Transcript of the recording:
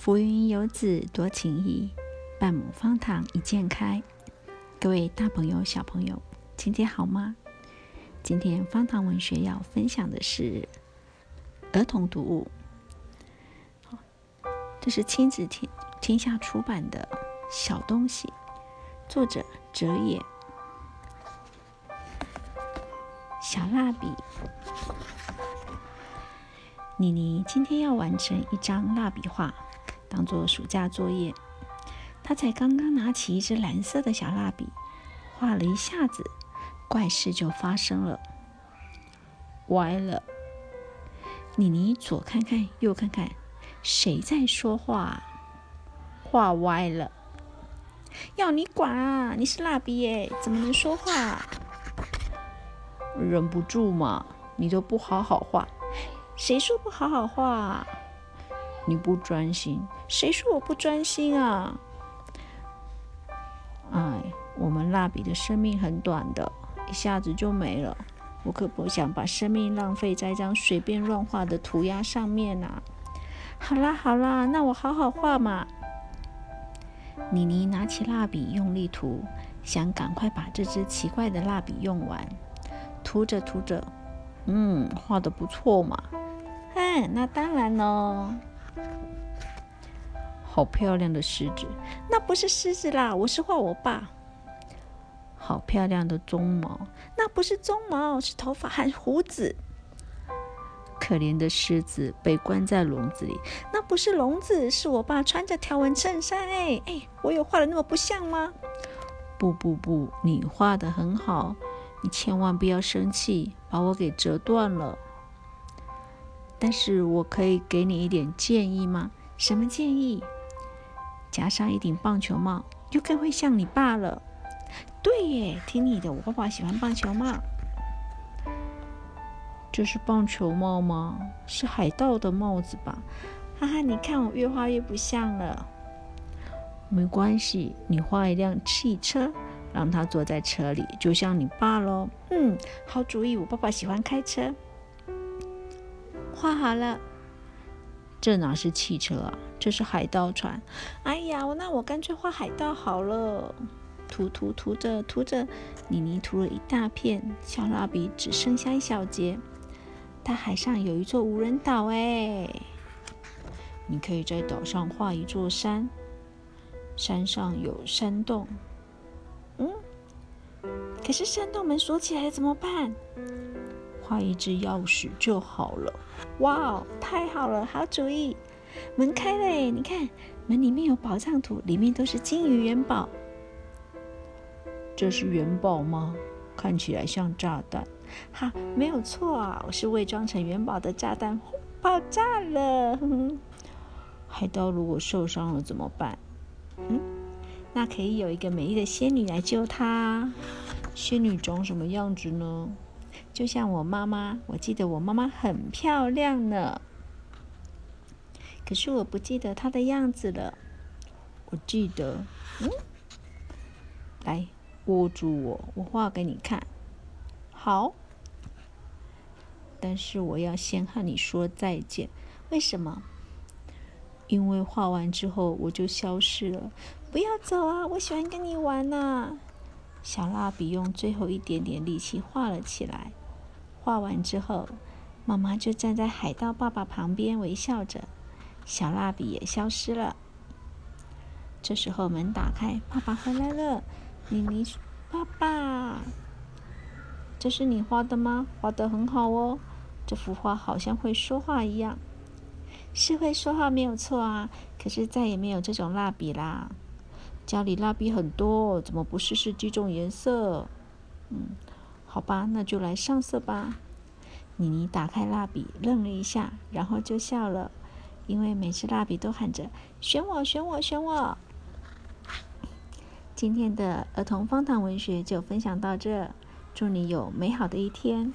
浮云游子多情意，半亩方塘一鉴开。各位大朋友、小朋友，今天好吗？今天方塘文学要分享的是儿童读物，这是亲子天天下出版的小东西，作者哲也。小蜡笔，妮妮今天要完成一张蜡笔画。当做暑假作业，他才刚刚拿起一支蓝色的小蜡笔，画了一下子，怪事就发生了，歪了。妮妮左看看，右看看，谁在说话？画歪了，要你管啊！你是蜡笔耶，怎么能说话？忍不住嘛，你都不好好画，谁说不好好画？你不专心，谁说我不专心啊？哎，我们蜡笔的生命很短的，一下子就没了。我可不想把生命浪费在一张随便乱画的涂鸦上面啊！好啦好啦，那我好好画嘛。妮妮拿起蜡笔用力涂，想赶快把这支奇怪的蜡笔用完。涂着涂着，嗯，画的不错嘛。嗯，那当然喽。好漂亮的狮子，那不是狮子啦，我是画我爸。好漂亮的鬃毛，那不是鬃毛，是头发和胡子。可怜的狮子被关在笼子里，那不是笼子，是我爸穿着条纹衬衫。哎哎，我有画的那么不像吗？不不不，你画的很好，你千万不要生气，把我给折断了。但是我可以给你一点建议吗？什么建议？加上一顶棒球帽，就更会像你爸了。对耶，听你的，我爸爸喜欢棒球帽。这是棒球帽吗？是海盗的帽子吧？哈哈，你看我越画越不像了。没关系，你画一辆汽车，让他坐在车里，就像你爸喽。嗯，好主意，我爸爸喜欢开车。画好了，这哪是汽车啊？这是海盗船。哎呀，那我干脆画海盗好了。涂涂涂着涂着，妮妮涂了一大片，小蜡笔只剩下一小截。大海上有一座无人岛，哎，你可以在岛上画一座山，山上有山洞。嗯，可是山洞门锁起来怎么办？画一只钥匙就好了。哇哦，太好了，好主意！门开了，你看，门里面有宝藏图，里面都是金鱼元宝。这是元宝吗？看起来像炸弹。哈，没有错啊，我是伪装成元宝的炸弹，爆炸了。海盗如果受伤了怎么办？嗯，那可以有一个美丽的仙女来救他。仙女长什么样子呢？就像我妈妈，我记得我妈妈很漂亮呢，可是我不记得她的样子了。我记得，嗯，来握住我，我画给你看。好，但是我要先和你说再见。为什么？因为画完之后我就消失了。不要走啊！我喜欢跟你玩呐。小蜡笔用最后一点点力气画了起来。画完之后，妈妈就站在海盗爸爸旁边微笑着，小蜡笔也消失了。这时候门打开，爸爸回来了。妮妮，爸爸，这是你画的吗？画的很好哦，这幅画好像会说话一样。是会说话没有错啊，可是再也没有这种蜡笔啦。家里蜡笔很多，怎么不试试几种颜色？嗯。好吧，那就来上色吧。妮妮打开蜡笔，愣了一下，然后就笑了，因为每支蜡笔都喊着“选我，选我，选我”。今天的儿童方糖文学就分享到这，祝你有美好的一天。